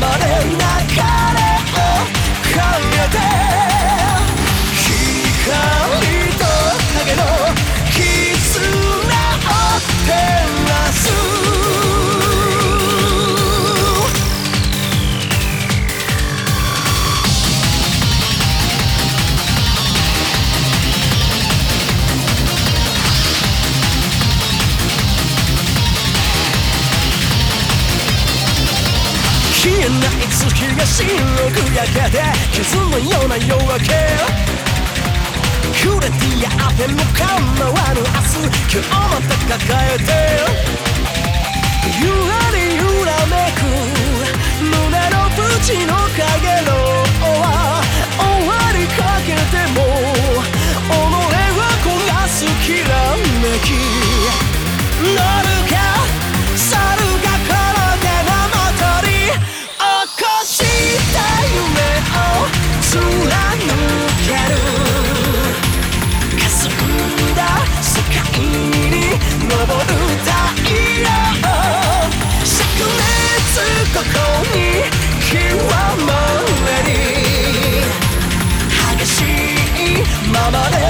までが白く焼けて傷のような夜明け。くれてやっても構わぬ明日今日また抱えて。ゆらりゆらめく啊！妈的。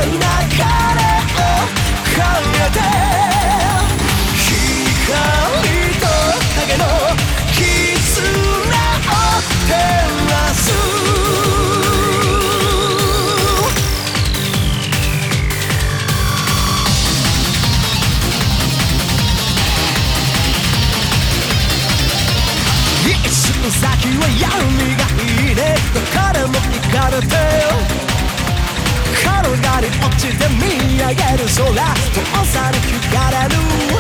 空通さか光る。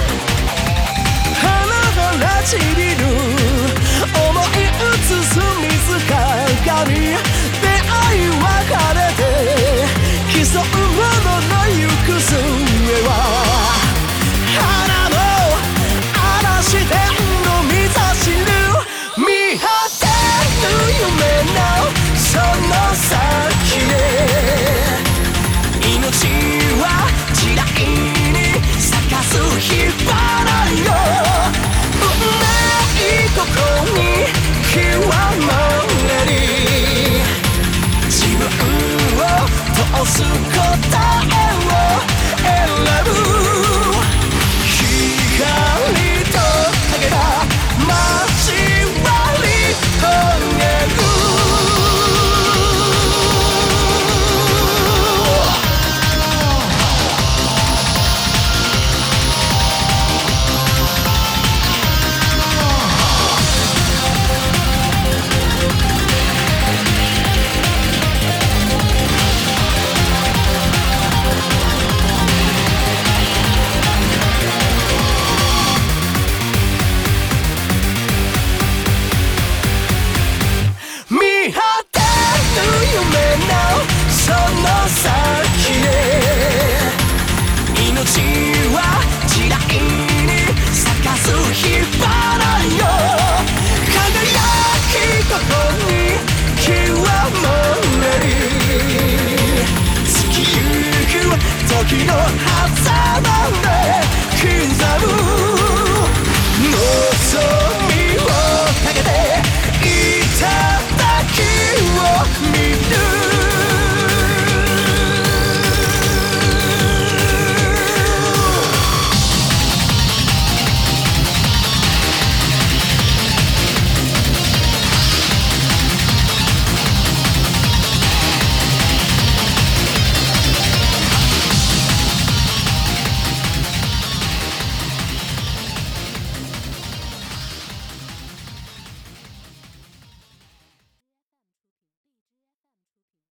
さ